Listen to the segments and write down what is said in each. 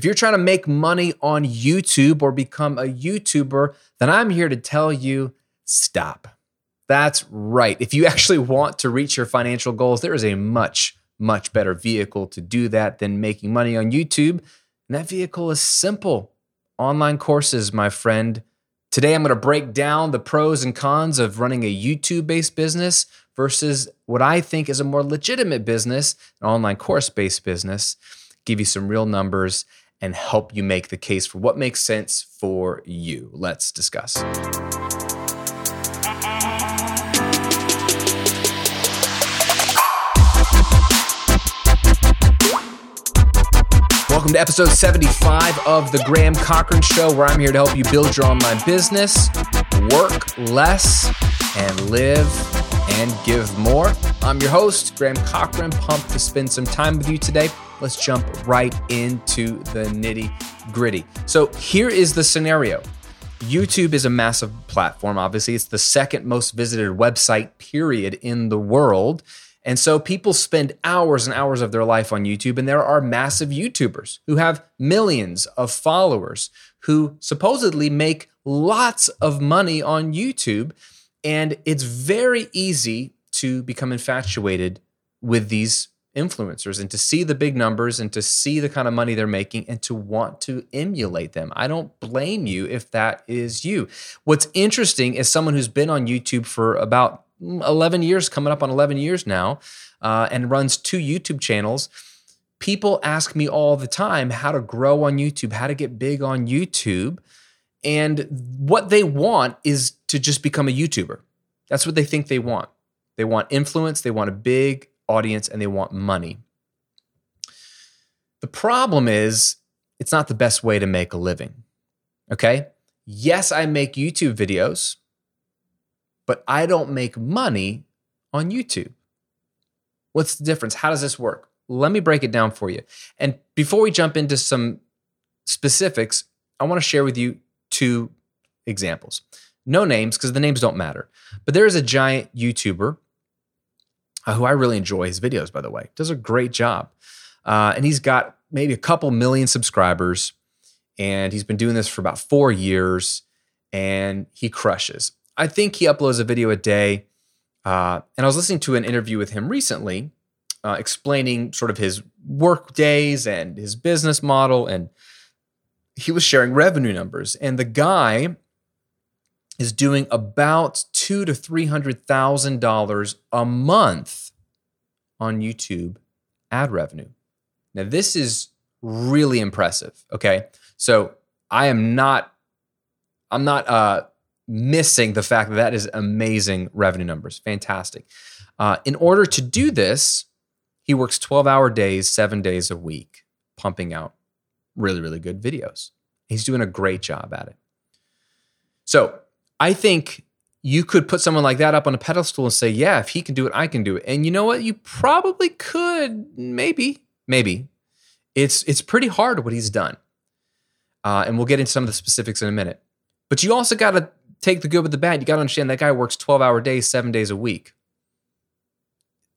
If you're trying to make money on YouTube or become a YouTuber, then I'm here to tell you stop. That's right. If you actually want to reach your financial goals, there is a much, much better vehicle to do that than making money on YouTube. And that vehicle is simple online courses, my friend. Today, I'm going to break down the pros and cons of running a YouTube based business versus what I think is a more legitimate business, an online course based business, give you some real numbers and help you make the case for what makes sense for you. Let's discuss. Welcome to episode 75 of The Graham Cochran Show, where I'm here to help you build your online business, work less, and live and give more. I'm your host, Graham Cochran, pumped to spend some time with you today. Let's jump right into the nitty gritty. So, here is the scenario YouTube is a massive platform, obviously, it's the second most visited website, period, in the world. And so people spend hours and hours of their life on YouTube, and there are massive YouTubers who have millions of followers who supposedly make lots of money on YouTube. And it's very easy to become infatuated with these influencers and to see the big numbers and to see the kind of money they're making and to want to emulate them. I don't blame you if that is you. What's interesting is someone who's been on YouTube for about 11 years, coming up on 11 years now, uh, and runs two YouTube channels. People ask me all the time how to grow on YouTube, how to get big on YouTube. And what they want is to just become a YouTuber. That's what they think they want. They want influence, they want a big audience, and they want money. The problem is, it's not the best way to make a living. Okay? Yes, I make YouTube videos but I don't make money on YouTube. What's the difference? How does this work? Let me break it down for you. And before we jump into some specifics, I want to share with you two examples. No names because the names don't matter. But there is a giant YouTuber uh, who I really enjoy his videos, by the way. Does a great job. Uh, and he's got maybe a couple million subscribers. And he's been doing this for about four years and he crushes. I think he uploads a video a day. Uh, and I was listening to an interview with him recently, uh, explaining sort of his work days and his business model, and he was sharing revenue numbers. And the guy is doing about two to three hundred thousand dollars a month on YouTube ad revenue. Now, this is really impressive. Okay, so I am not, I'm not uh, missing the fact that that is amazing revenue numbers. Fantastic. Uh, in order to do this, he works 12 hour days, seven days a week, pumping out really, really good videos. He's doing a great job at it. So I think you could put someone like that up on a pedestal and say, yeah, if he can do it, I can do it. And you know what? You probably could, maybe, maybe. It's it's pretty hard what he's done. Uh, and we'll get into some of the specifics in a minute. But you also got to take the good with the bad. You got to understand that guy works 12 hour days, seven days a week.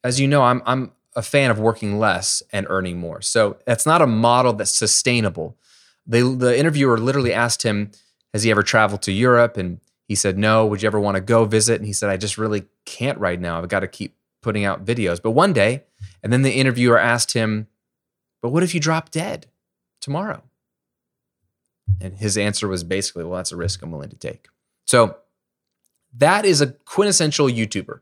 As you know, I'm, I'm a fan of working less and earning more. So that's not a model that's sustainable. They, the interviewer literally asked him, Has he ever traveled to Europe? And he said, No. Would you ever want to go visit? And he said, I just really can't right now. I've got to keep putting out videos. But one day, and then the interviewer asked him, But what if you drop dead tomorrow? And his answer was basically, Well, that's a risk I'm willing to take. So that is a quintessential YouTuber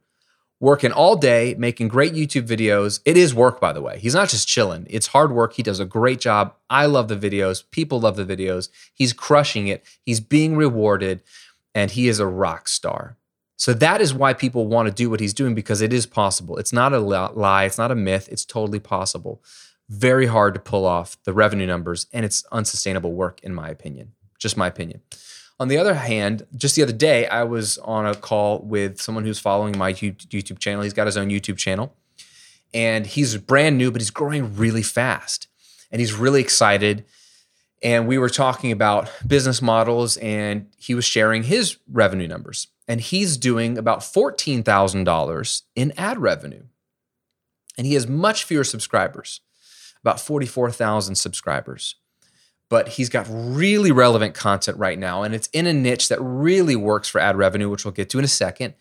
working all day, making great YouTube videos. It is work, by the way. He's not just chilling, it's hard work. He does a great job. I love the videos. People love the videos. He's crushing it. He's being rewarded, and he is a rock star. So that is why people want to do what he's doing because it is possible. It's not a lie, it's not a myth, it's totally possible. Very hard to pull off the revenue numbers, and it's unsustainable work, in my opinion. Just my opinion. On the other hand, just the other day, I was on a call with someone who's following my YouTube channel. He's got his own YouTube channel and he's brand new, but he's growing really fast and he's really excited. And we were talking about business models and he was sharing his revenue numbers. And he's doing about $14,000 in ad revenue. And he has much fewer subscribers, about 44,000 subscribers. but he's got really relevant content right now. And it's in a niche that really works for ad revenue, which we'll get to in a second.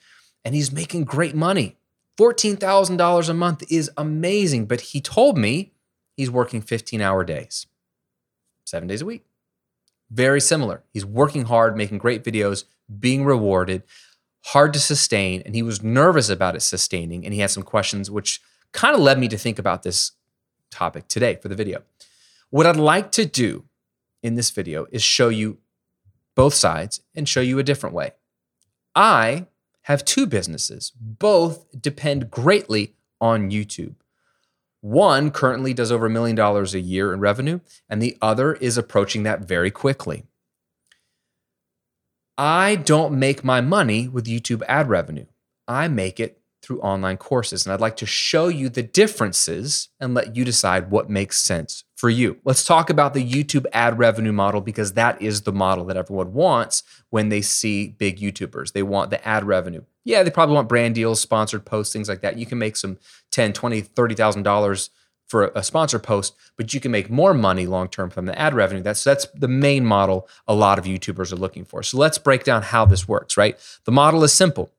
And he's making great money. $14,000 a month is amazing. But he told me he's working 15 hour days, seven days a week. Very similar. He's working hard, making great videos, being rewarded, hard to sustain. And he was nervous about it sustaining. And he had some questions, which kind of led me to think about this topic today for the video. What I'd like to do in this video is show you both sides and show you a different way. I have two businesses. Both depend greatly on YouTube. One currently does over a million dollars a year in revenue, and the other is approaching that very quickly. I don't make my money with YouTube ad revenue. I make it through online courses. And I'd like to show you the differences and let you decide what makes sense for you. Let's talk about the YouTube ad revenue model because that is the model that everyone wants when they see big YouTubers. They want the ad revenue. Yeah, they probably want brand deals, sponsored posts, things like that. You can make some 10, 20, $30,000 for a sponsor post, but you can make more money long term from the ad revenue. That's that's the main model a lot of YouTubers are looking for. So let's break down how this works, right? The model is simple.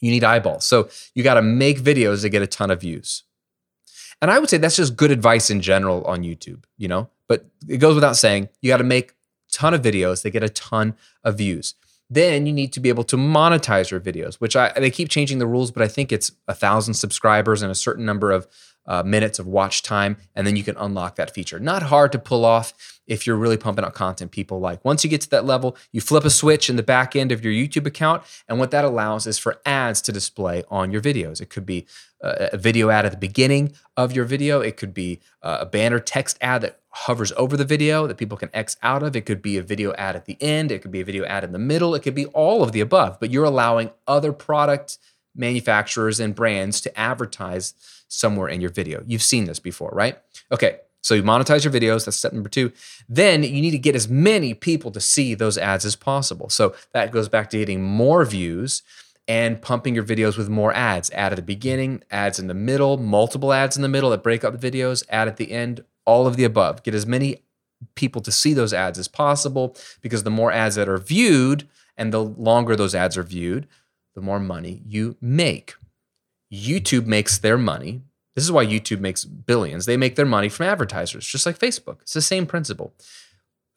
You need eyeballs. So you got to make videos that get a ton of views. And I would say that's just good advice in general on YouTube, you know? But it goes without saying, you got to make ton of videos that get a ton of views. Then you need to be able to monetize your videos, which I they keep changing the rules, but I think it's a thousand subscribers and a certain number of uh, minutes of watch time, and then you can unlock that feature. Not hard to pull off if you're really pumping out content people like. Once you get to that level, you flip a switch in the back end of your YouTube account, and what that allows is for ads to display on your videos. It could be a video ad at the beginning of your video, it could be a banner text ad that hovers over the video that people can X out of. It could be a video ad at the end, it could be a video ad in the middle, it could be all of the above, but you're allowing other product manufacturers and brands to advertise somewhere in your video. You've seen this before, right? Okay, so you monetize your videos. That's step number two. Then you need to get as many people to see those ads as possible. So that goes back to getting more views and pumping your videos with more ads. Ad at the beginning, ads in the middle, multiple ads in the middle that break up the videos, ad at the end, all of the above. Get as many people to see those ads as possible because the more ads that are viewed and the longer those ads are viewed, the more money you make. YouTube makes their money. This is why YouTube makes billions. They make their money from advertisers, just like Facebook. It's the same principle.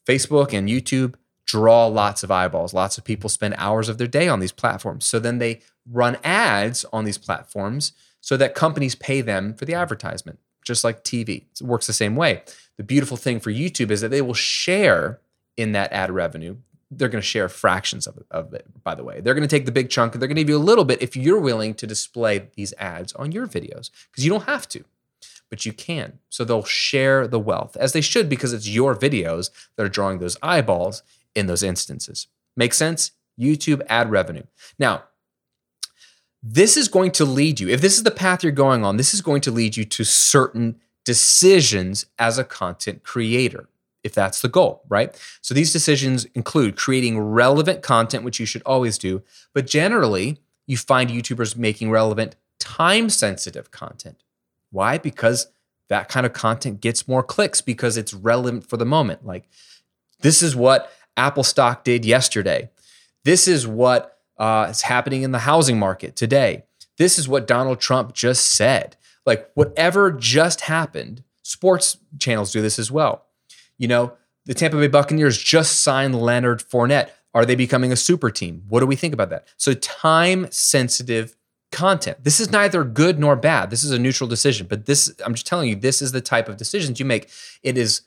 Facebook and YouTube draw lots of eyeballs. Lots of people spend hours of their day on these platforms. So then they run ads on these platforms so that companies pay them for the advertisement, just like TV. It works the same way. The beautiful thing for YouTube is that they will share in that ad revenue they're going to share fractions of it, of it, by the way. They're going to take the big chunk and they're going to give you a little bit if you're willing to display these ads on your videos because you don't have to, but you can. So they'll share the wealth as they should because it's your videos that are drawing those eyeballs in those instances. Make sense? YouTube ad revenue. Now, this is going to lead you, if this is the path you're going on, this is going to lead you to certain decisions as a content creator if that's the goal, right? So these decisions include creating relevant content, which you should always do, but generally, you find YouTubers making relevant, time sensitive content. Why? Because that kind of content gets more clicks because it's relevant for the moment. Like, this is what Apple stock did yesterday. This is what uh, is happening in the housing market today. This is what Donald Trump just said. Like, whatever just happened, sports channels do this as well you know, the Tampa Bay Buccaneers just signed Leonard Fournette. Are they becoming a super team? What do we think about that? So, time sensitive content. This is neither good nor bad. This is a neutral decision, but this, I'm just telling you, this is the type of decisions you make. It is,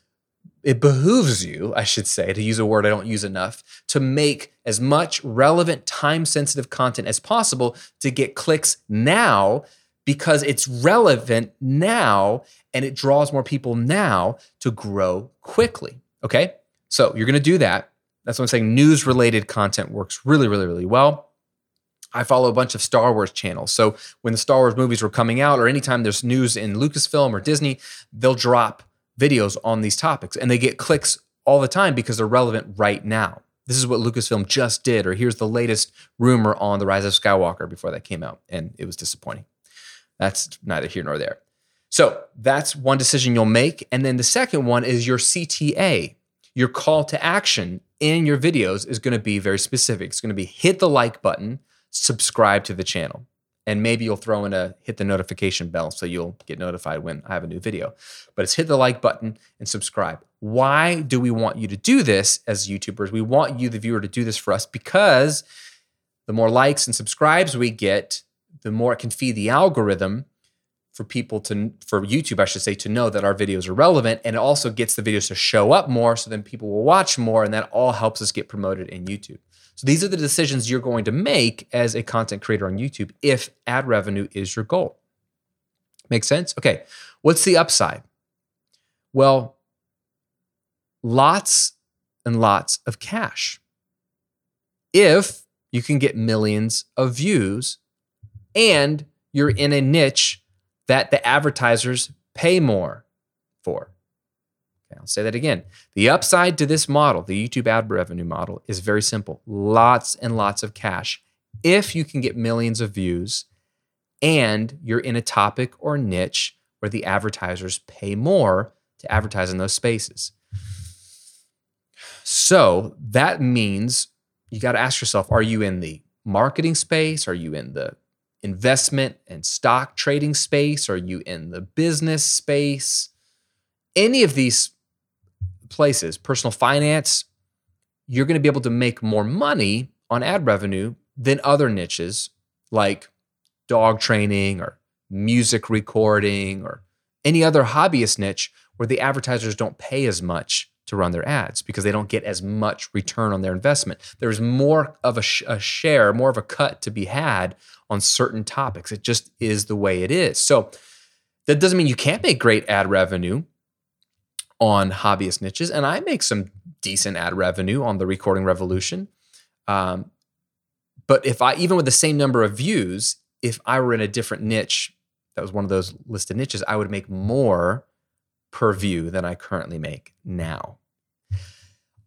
it behooves you, I should say, to use a word I don't use enough, to make as much relevant, time sensitive content as possible to get clicks now because it's relevant now and it draws more people now to grow quickly. Okay. So you're going to do that. That's what I'm saying. News related content works really, really, really well. I follow a bunch of Star Wars channels. So when the Star Wars movies were coming out, or anytime there's news in Lucasfilm or Disney, they'll drop videos on these topics and they get clicks all the time because they're relevant right now. This is what Lucasfilm just did, or here's the latest rumor on The Rise of Skywalker before that came out, and it was disappointing. That's neither here nor there. So that's one decision you'll make. And then the second one is your CTA. your call to action in your videos is going to be very specific. It's going to be hit the like button, subscribe to the channel. And maybe you'll throw in a hit the notification bell so you'll get notified when I have a new video. But it's hit the like button and subscribe. Why do we want you to do this as YouTubers? We want you, the viewer, to do this for us because the more likes and subscribes we get, the more it can feed the algorithm for people to for YouTube, I should say, to know that our videos are relevant, and it also gets the videos to show up more, so then people will watch more, and that all helps us get promoted in YouTube. So these are the decisions you're going to make as a content creator on YouTube if ad revenue is your goal. Make sense? Okay. What's the upside? Well, lots and lots of cash. If you can get millions of views and you're in a niche that the advertisers pay more for. Okay, I'll say that again. The upside to this model, the YouTube ad revenue model, is very simple lots and lots of cash if you can get millions of views and you're in a topic or niche where the advertisers pay more to advertise in those spaces. So that means you got to ask yourself are you in the marketing space? Are you in the investment and stock trading space? Are you in the business space? Any of these places, personal finance, you're going to be able to make more money on ad revenue than other niches like dog training or music recording or any other hobbyist niche where the advertisers don't pay as much to run their ads because they don't get as much return on their investment. There's more of a, sh- a, share, more of a cut to be had on certain topics. It just is the way it is. So that doesn't mean you can't make great ad revenue on hobbyist niches. And I make some decent ad revenue on the recording revolution. Um, but if I, even with the same number of views, if I were in a different niche that was one of those listed niches, I would make more per view than I currently make now.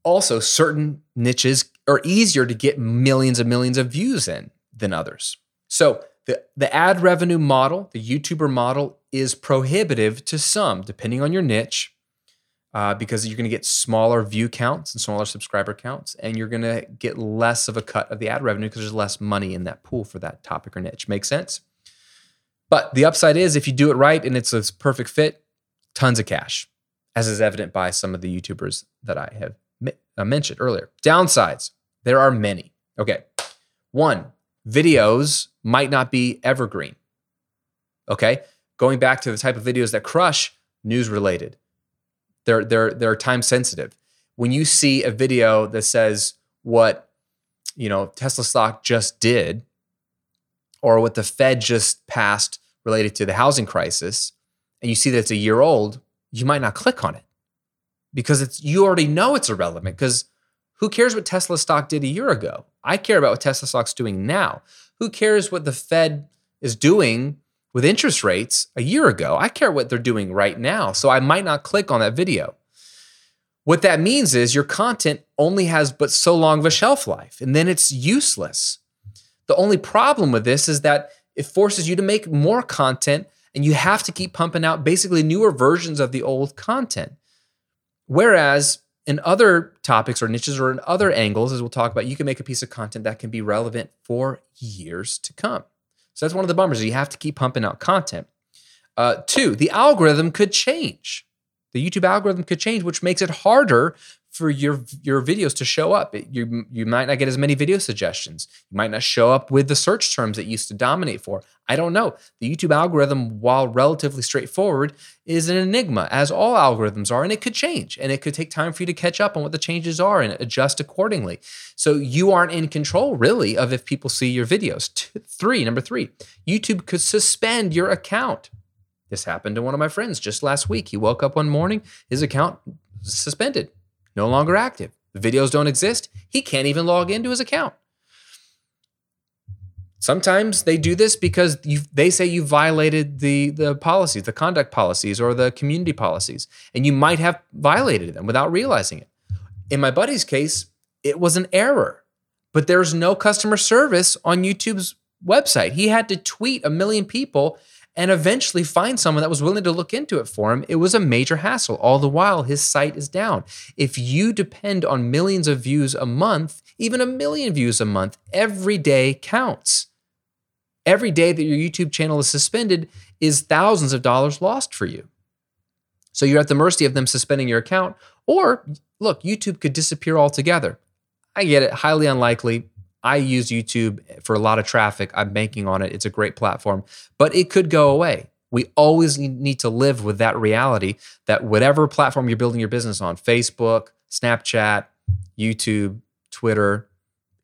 Also, certain niches are easier to get millions and millions of views in than others. So, the, the ad revenue model, the YouTuber model, is prohibitive to some, depending on your niche, uh, because you're going to get smaller view counts and smaller subscriber counts, and you're going to get less of a cut of the ad revenue because there's less money in that pool for that topic or niche. Make sense? But the upside is if you do it right and it's a perfect fit, tons of cash, as is evident by some of the YouTubers that I have uh, mentioned earlier. Downsides, there are many. Okay. One, videos might not be evergreen. Okay. Going back to the type of videos that crush, news related. They're, they're, they're time sensitive. When you see a video that says what, you know, Tesla stock just did, or what the Fed just passed related to the housing crisis, and you see that it's a year old, you might not click on it because it's you already know it's irrelevant because who cares what Tesla stock did a year ago? I care about what Tesla stock's doing now. Who cares what the Fed is doing with interest rates a year ago? I care what they're doing right now. So I might not click on that video. What that means is your content only has but so long of a shelf life, and then it's useless. The only problem with this is that it forces you to make more content and you have to keep pumping out basically newer versions of the old content. Whereas in other topics or niches or in other angles, as we'll talk about, you can make a piece of content that can be relevant for years to come. So that's one of the bummers. You have to keep pumping out content. Uh, two, the algorithm could change. The YouTube algorithm could change, which makes it harder for your your videos to show up. It, you you might not get as many video suggestions. You might not show up with the search terms that used to dominate for. I don't know. The YouTube algorithm, while relatively straightforward, is an enigma, as all algorithms are, and it could change, and it could take time for you to catch up on what the changes are and adjust accordingly. So you aren't in control really of if people see your videos. Three, number three, YouTube could suspend your account. This happened to one of my friends just last week. He woke up one morning, his account suspended no longer active. The videos don't exist. He can't even log into his account. Sometimes they do this because you, they say you violated the, the policies, the conduct policies, or the community policies, and you might have violated them without realizing it. In my buddy's case, it was an error, but there's no customer service on YouTube's website. He had to tweet a million people and eventually find someone that was willing to look into it for him. It was a major hassle. All the while, his site is down. If you depend on millions of views a month, even a million views a month, every day counts. Every day that your YouTube channel is suspended is thousands of dollars lost for you. So you're at the mercy of them suspending your account. Or look, YouTube could disappear altogether. I get it, highly unlikely. I use YouTube for a lot of traffic. I'm banking on it. It's a great platform, but it could go away. We always need to live with that reality that whatever platform you're building your business on Facebook, Snapchat, YouTube, Twitter,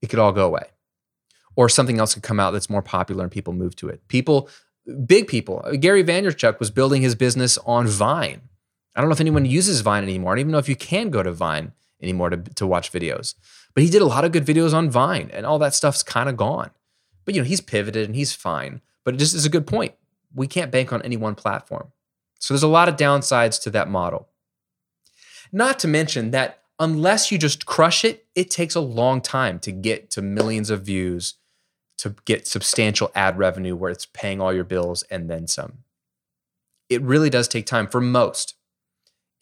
it could all go away. Or something else could come out that's more popular and people move to it. People, big people, uh, Gary Vaynerchuk was building his business on Vine. I don't know if anyone uses Vine anymore. I don't even know if you can go to Vine anymore to, to watch videos. But he did a lot of good videos on Vine, and all that stuff's kind of gone. But you know, he's pivoted and he's fine. But it just is a good point. We can't bank on any one platform. So there's a lot of downsides to that model. Not to mention that unless you just crush it, it takes a long time to get to millions of views, to get substantial ad revenue where it's paying all your bills and then some. It really does take time for most.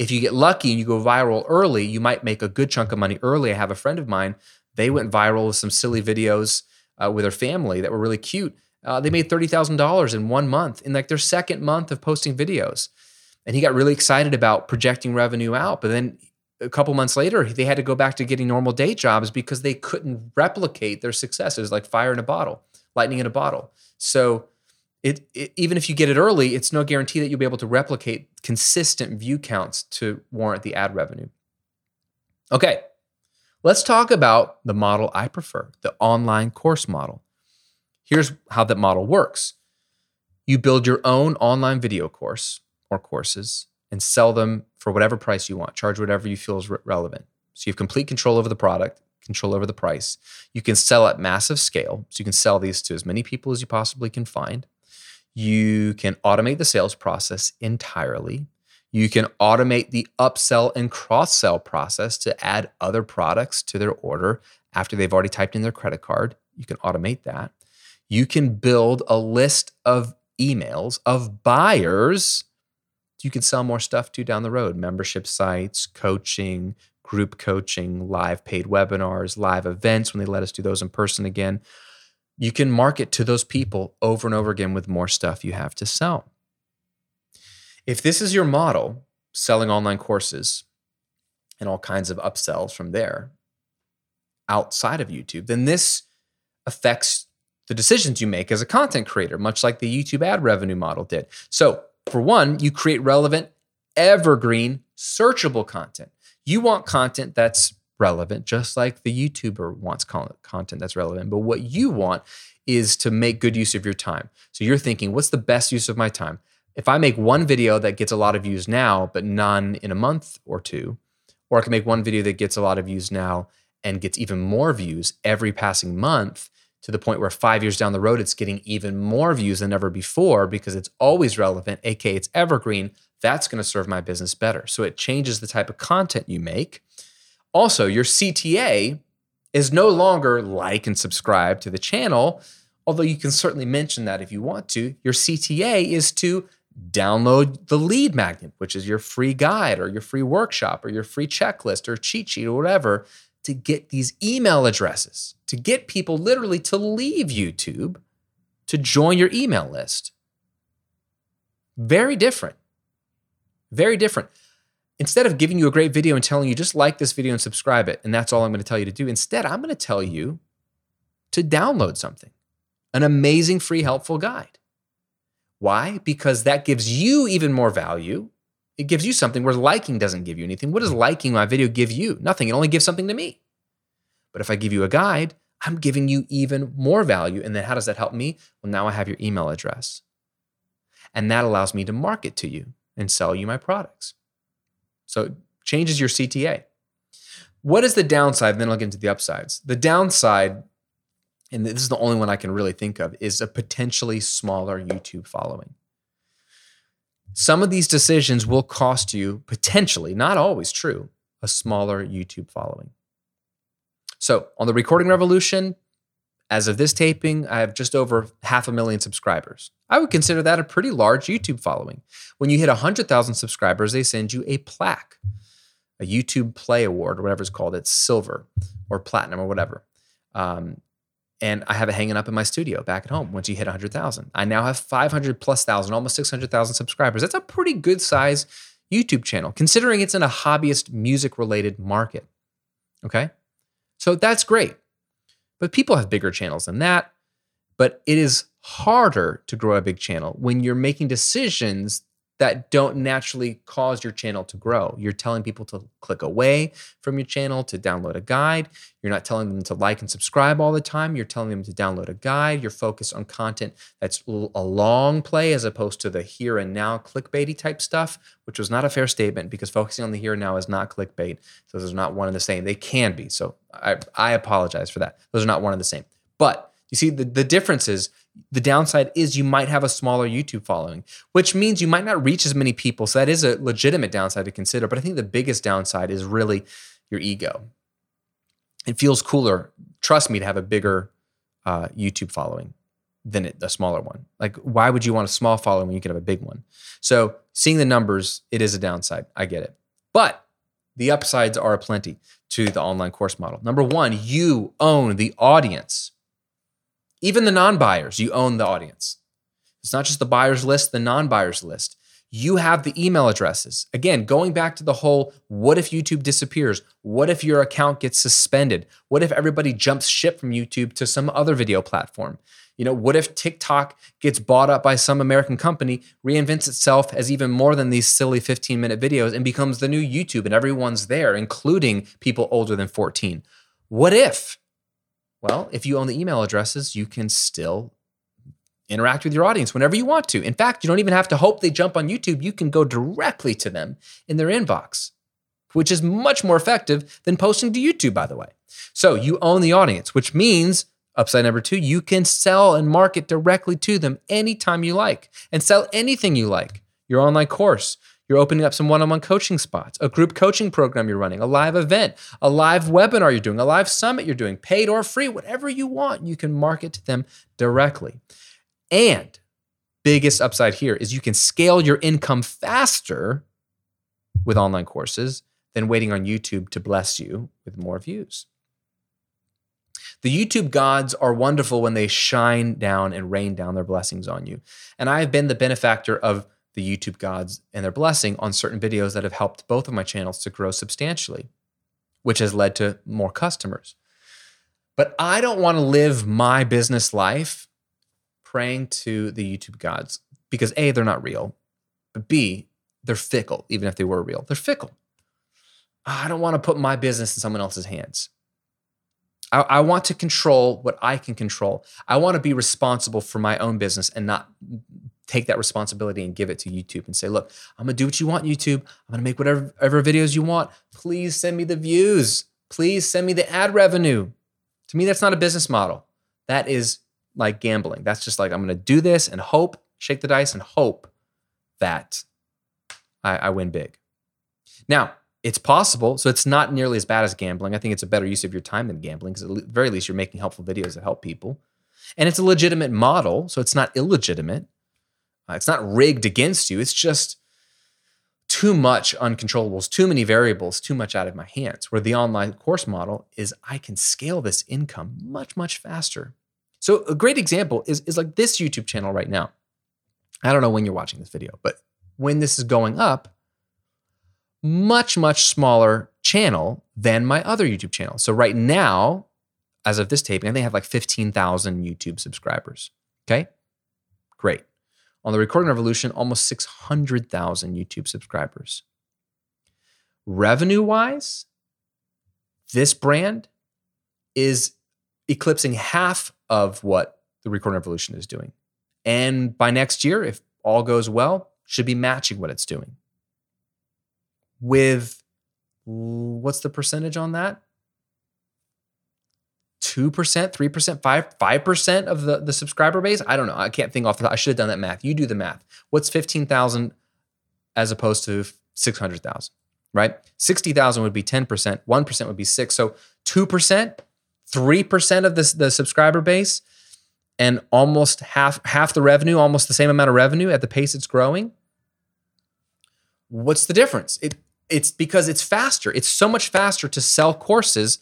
If you get lucky and you go viral early, you might make a good chunk of money early. I have a friend of mine, they went viral with some silly videos uh, with their family that were really cute. Uh, they made $30,000 in one month, in like their second month of posting videos. And he got really excited about projecting revenue out. But then a couple months later, they had to go back to getting normal day jobs because they couldn't replicate their successes like fire in a bottle, lightning in a bottle. So it, it, even if you get it early, it's no guarantee that you'll be able to replicate consistent view counts to warrant the ad revenue. Okay, let's talk about the model I prefer, the online course model. Here's how that model works. You build your own online video course or courses and sell them for whatever price you want. Charge whatever you feel is re- relevant. So you have complete control over the product, control over the price. You can sell at massive scale. So you can sell these to as many people as you possibly can find. You can automate the sales process entirely. You can automate the upsell and cross sell process to add other products to their order after they've already typed in their credit card. You can automate that. You can build a list of emails of buyers you can sell more stuff to down the road membership sites, coaching, group coaching, live paid webinars, live events when they let us do those in person again you can market to those people over and over again with more stuff you have to sell. If this is your model, selling online courses and all kinds of upsells from there outside of YouTube, then this affects the decisions you make as a content creator, much like the YouTube ad revenue model did. So, for one, you create relevant, evergreen, searchable content. You want content that's relevant, just like the YouTuber wants content that's relevant. But what you want is to make good use of your time. So you're thinking, what's the best use of my time? If I make one video that gets a lot of views now, but none in a month or two, or I can make one video that gets a lot of views now and gets even more views every passing month to the point where five years down the road, it's getting even more views than ever before because it's always relevant, aka it's evergreen. That's going to serve my business better. So it changes the type of content you make also, your CTA is no longer like and subscribe to the channel, although you can certainly mention that if you want to. Your CTA is to download the lead magnet, which is your free guide or your free workshop or your free checklist or cheat sheet or whatever, to get these email addresses, to get people literally to leave YouTube to join your email list. Very different. Very different instead of giving you a great video and telling you just like this video and subscribe it, and that's all I'm going to tell you to do, instead, I'm going to tell you to download something an amazing, free, helpful guide. Why? Because that gives you even more value. It gives you something where liking doesn't give you anything. What does liking my video give you? Nothing. It only gives something to me. But if I give you a guide, I'm giving you even more value. And then how does that help me? Well, now I have your email address. And that allows me to market to you and sell you my products. So it changes your CTA. What is the downside? Then I'll get into the upsides. The downside, and this is the only one I can really think of, is a potentially smaller YouTube following. Some of these decisions will cost you potentially, not always true, a smaller YouTube following. So on the recording revolution, As of this taping, I have just over half a million subscribers. I would consider that a pretty large YouTube following. When you hit 100,000 subscribers, they send you a plaque, a YouTube Play Award or whatever it's called. It's silver or platinum or whatever. Um, and I have it hanging up in my studio back at home once you hit 100,000. I now have 500 plus thousand, almost 600,000 subscribers. That's a pretty good size YouTube channel, considering it's in a hobbyist music related market. Okay. So that's great. But people have bigger channels than that. But it is harder to grow a big channel when you're making decisions that don't naturally cause your channel to grow. You're telling people to click away from your channel to download a guide. You're not telling them to like and subscribe all the time. You're telling them to download a guide. You're focused on content that's a long play as opposed to the here and now clickbaity type stuff, which was not a fair statement because focusing on the here and now is not clickbait. So those are not one and the same. They can be. So I, I apologize for that. Those are not one and the same. But you see, the, the difference is the downside is you might have a smaller YouTube following, which means you might not reach as many people. So that is a legitimate downside to consider. But I think the biggest downside is really your ego. It feels cooler, trust me, to have a bigger uh, YouTube following than a smaller one. Like, why would you want a small following when you can have a big one? So seeing the numbers, it is a downside. I get it. But the upsides are plenty to the online course model. Number one, you own the audience. Even the non buyers, you own the audience. It's not just the buyers list, the non buyers list. You have the email addresses. Again, going back to the whole what if YouTube disappears? What if your account gets suspended? What if everybody jumps ship from YouTube to some other video platform? You know, what if TikTok gets bought up by some American company, reinvents itself as even more than these silly 15 minute videos and becomes the new YouTube and everyone's there, including people older than 14? What if? Well, if you own the email addresses, you can still interact with your audience whenever you want to. In fact, you don't even have to hope they jump on YouTube. You can go directly to them in their inbox, which is much more effective than posting to YouTube, by the way. So you own the audience, which means upside number two, you can sell and market directly to them anytime you like and sell anything you like. Your online course, you're opening up some one on one coaching spots, a group coaching program you're running, a live event, a live webinar you're doing, a live summit you're doing, paid or free, whatever you want, you can market to them directly. And biggest upside here is you can scale your income faster with online courses than waiting on YouTube to bless you with more views. The YouTube gods are wonderful when they shine down and rain down their blessings on you. And I have been the benefactor of the YouTube gods and their blessing on certain videos that have helped both of my channels to grow substantially, which has led to more customers. But I don't want to live my business life praying to the YouTube gods because A, they're not real, but B, they're fickle, even if they were real. They're fickle. I don't want to put my business in someone else's hands. I, I, want to control what I can control. I want to be responsible for my own business and not take that responsibility and give it to YouTube and say, look, I'm gonna do what you want, YouTube. I'm gonna make whatever, whatever videos you want. Please send me the views. Please send me the ad revenue. To me, that's not a business model. That is like gambling. That's just like, I'm gonna do this and hope, shake the dice and hope that I, I win big. Now, it's possible. So it's not nearly as bad as gambling. I think it's a better use of your time than gambling because at the very least you're making helpful videos that help people. And it's a legitimate model, so it's not illegitimate. Uh, it's not rigged against you. It's just too much uncontrollables, too many variables, too much out of my hands. Where the online course model is I can scale this income much, much faster. So a great example is, is like this YouTube channel right now. I don't know when you're watching this video, but when this is going up, much, much smaller channel than my other YouTube channel. So right now, as of this taping, I think I have like 15,000 YouTube subscribers. Okay. Great on the Recording Revolution, almost 600,000 YouTube subscribers. Revenue wise, this brand is eclipsing half of what the Recording Revolution is doing. And by next year, if all goes well, should be matching what it's doing. With what's the percentage on that? 2%, 3%, 5 5% of the, the subscriber base? I don't know. I can't think off the. I should have done that math. You do the math. What's 15,000 as opposed to 600,000, right? 60,000 would be 10%, 1% would be 6. So 2%, 3% of the, the subscriber base and almost half half the revenue, almost the same amount of revenue at the pace it's growing. What's the difference? It it's because it's faster. It's so much faster to sell courses.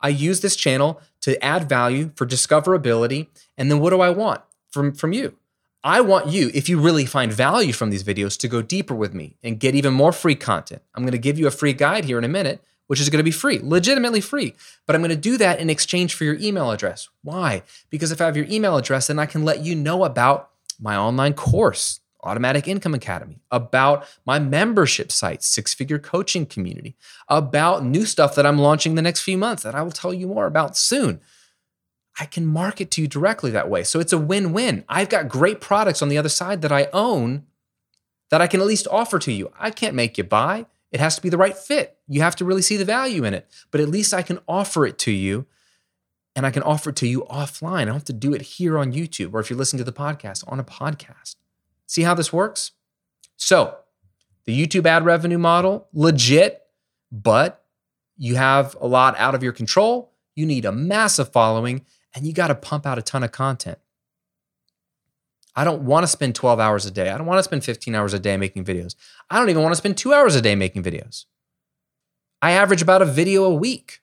I use this channel to add value for discoverability. And then what do I want from, from you? I want you, if you really find value from these videos, to go deeper with me and get even more free content. I'm going to give you a free guide here in a minute, which is going to be free, legitimately free. But I'm going to do that in exchange for your email address. Why? Because if I have your email address, then I can let you know about my online course, Automatic Income Academy, about my membership site, Six Figure Coaching Community, about new stuff that I'm launching the next few months that I will tell you more about soon. I can market to you directly that way. So it's a win win. I've got great products on the other side that I own that I can at least offer to you. I can't make you buy. It has to be the right fit. You have to really see the value in it. But at least I can offer it to you and I can offer it to you offline. I don't have to do it here on YouTube or if you're listening to the podcast on a podcast. See how this works? So, the YouTube ad revenue model, legit, but you have a lot out of your control. You need a massive following and you got to pump out a ton of content. I don't want to spend 12 hours a day. I don't want to spend 15 hours a day making videos. I don't even want to spend two hours a day making videos. I average about a video a week.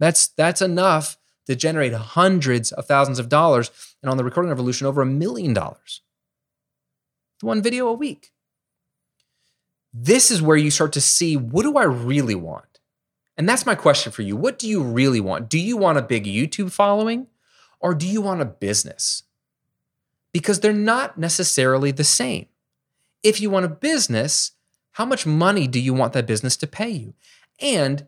That's, that's enough to generate hundreds of thousands of dollars. And on the recording revolution, over a million dollars. One video a week. This is where you start to see what do I really want? And that's my question for you. What do you really want? Do you want a big YouTube following? or do you want a business? Because they're not necessarily the same. If you want a business, how much money do you want that business to pay you? And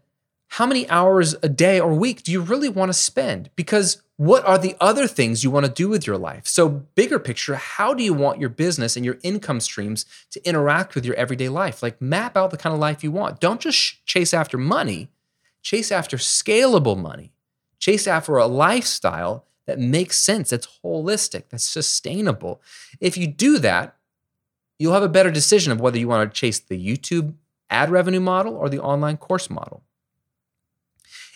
how many hours a day or week do you really want to spend? Because what are the other things you want to do with your life? So, bigger picture, how do you want your business and your income streams to interact with your everyday life? Like, map out the kind of life you want. Don't just chase after money, chase after scalable money, chase after a lifestyle that makes sense, that's holistic, that's sustainable. If you do that, you'll have a better decision of whether you want to chase the YouTube ad revenue model or the online course model.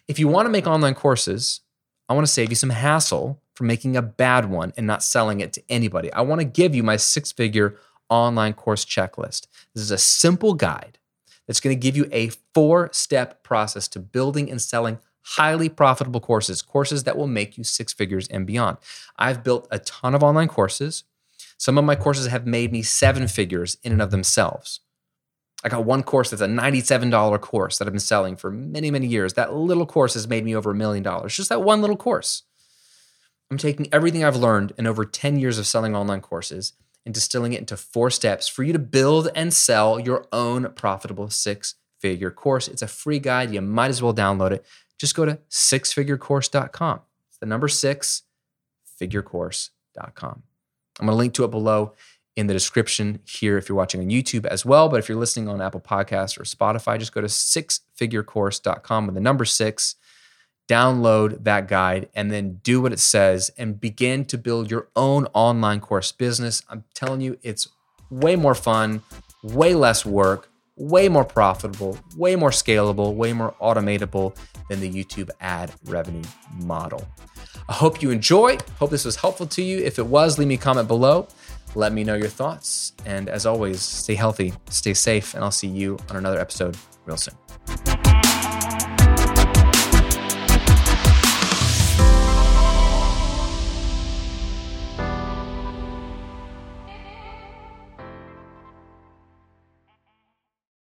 If you want to make online courses, I want to save you some hassle from making a bad one and not selling it to anybody. I want to give you my six figure online course checklist. This is a simple guide that's going to give you a four step process to building and selling highly profitable courses, courses that will make you six figures and beyond. I've built a ton of online courses. Some of my courses have made me seven figures in and of themselves. I got one course that's a $97 course that I've been selling for many, many years. That little course has made me over a million dollars, just that one little course. I'm taking everything I've learned in over 10 years of selling online courses and distilling it into four steps for you to build and sell your own profitable six figure course. It's a free guide. You might as well download it just go to sixfigurecourse.com. It's the number six, figurecourse.com. I'm going to link to it below in the description here if you're watching on YouTube as well. But if you're listening on Apple Podcasts or Spotify, just go to sixfigurecourse.com with the number six, download that guide, and then do what it says and begin to build your own online course business. I'm telling you, it's way more fun, way less work way more profitable, way more scalable, way more automatable than the YouTube ad revenue model. I hope you enjoy. Hope this was helpful to you. If it was, leave me a comment below. Let me know your thoughts. And as always, stay healthy, stay safe, and I'll see you on another episode real soon.